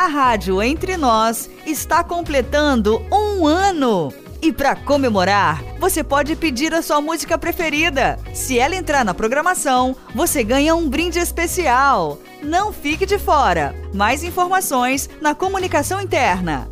A Rádio Entre Nós está completando um ano. E para comemorar, você pode pedir a sua música preferida. Se ela entrar na programação, você ganha um brinde especial. Não fique de fora. Mais informações na comunicação interna.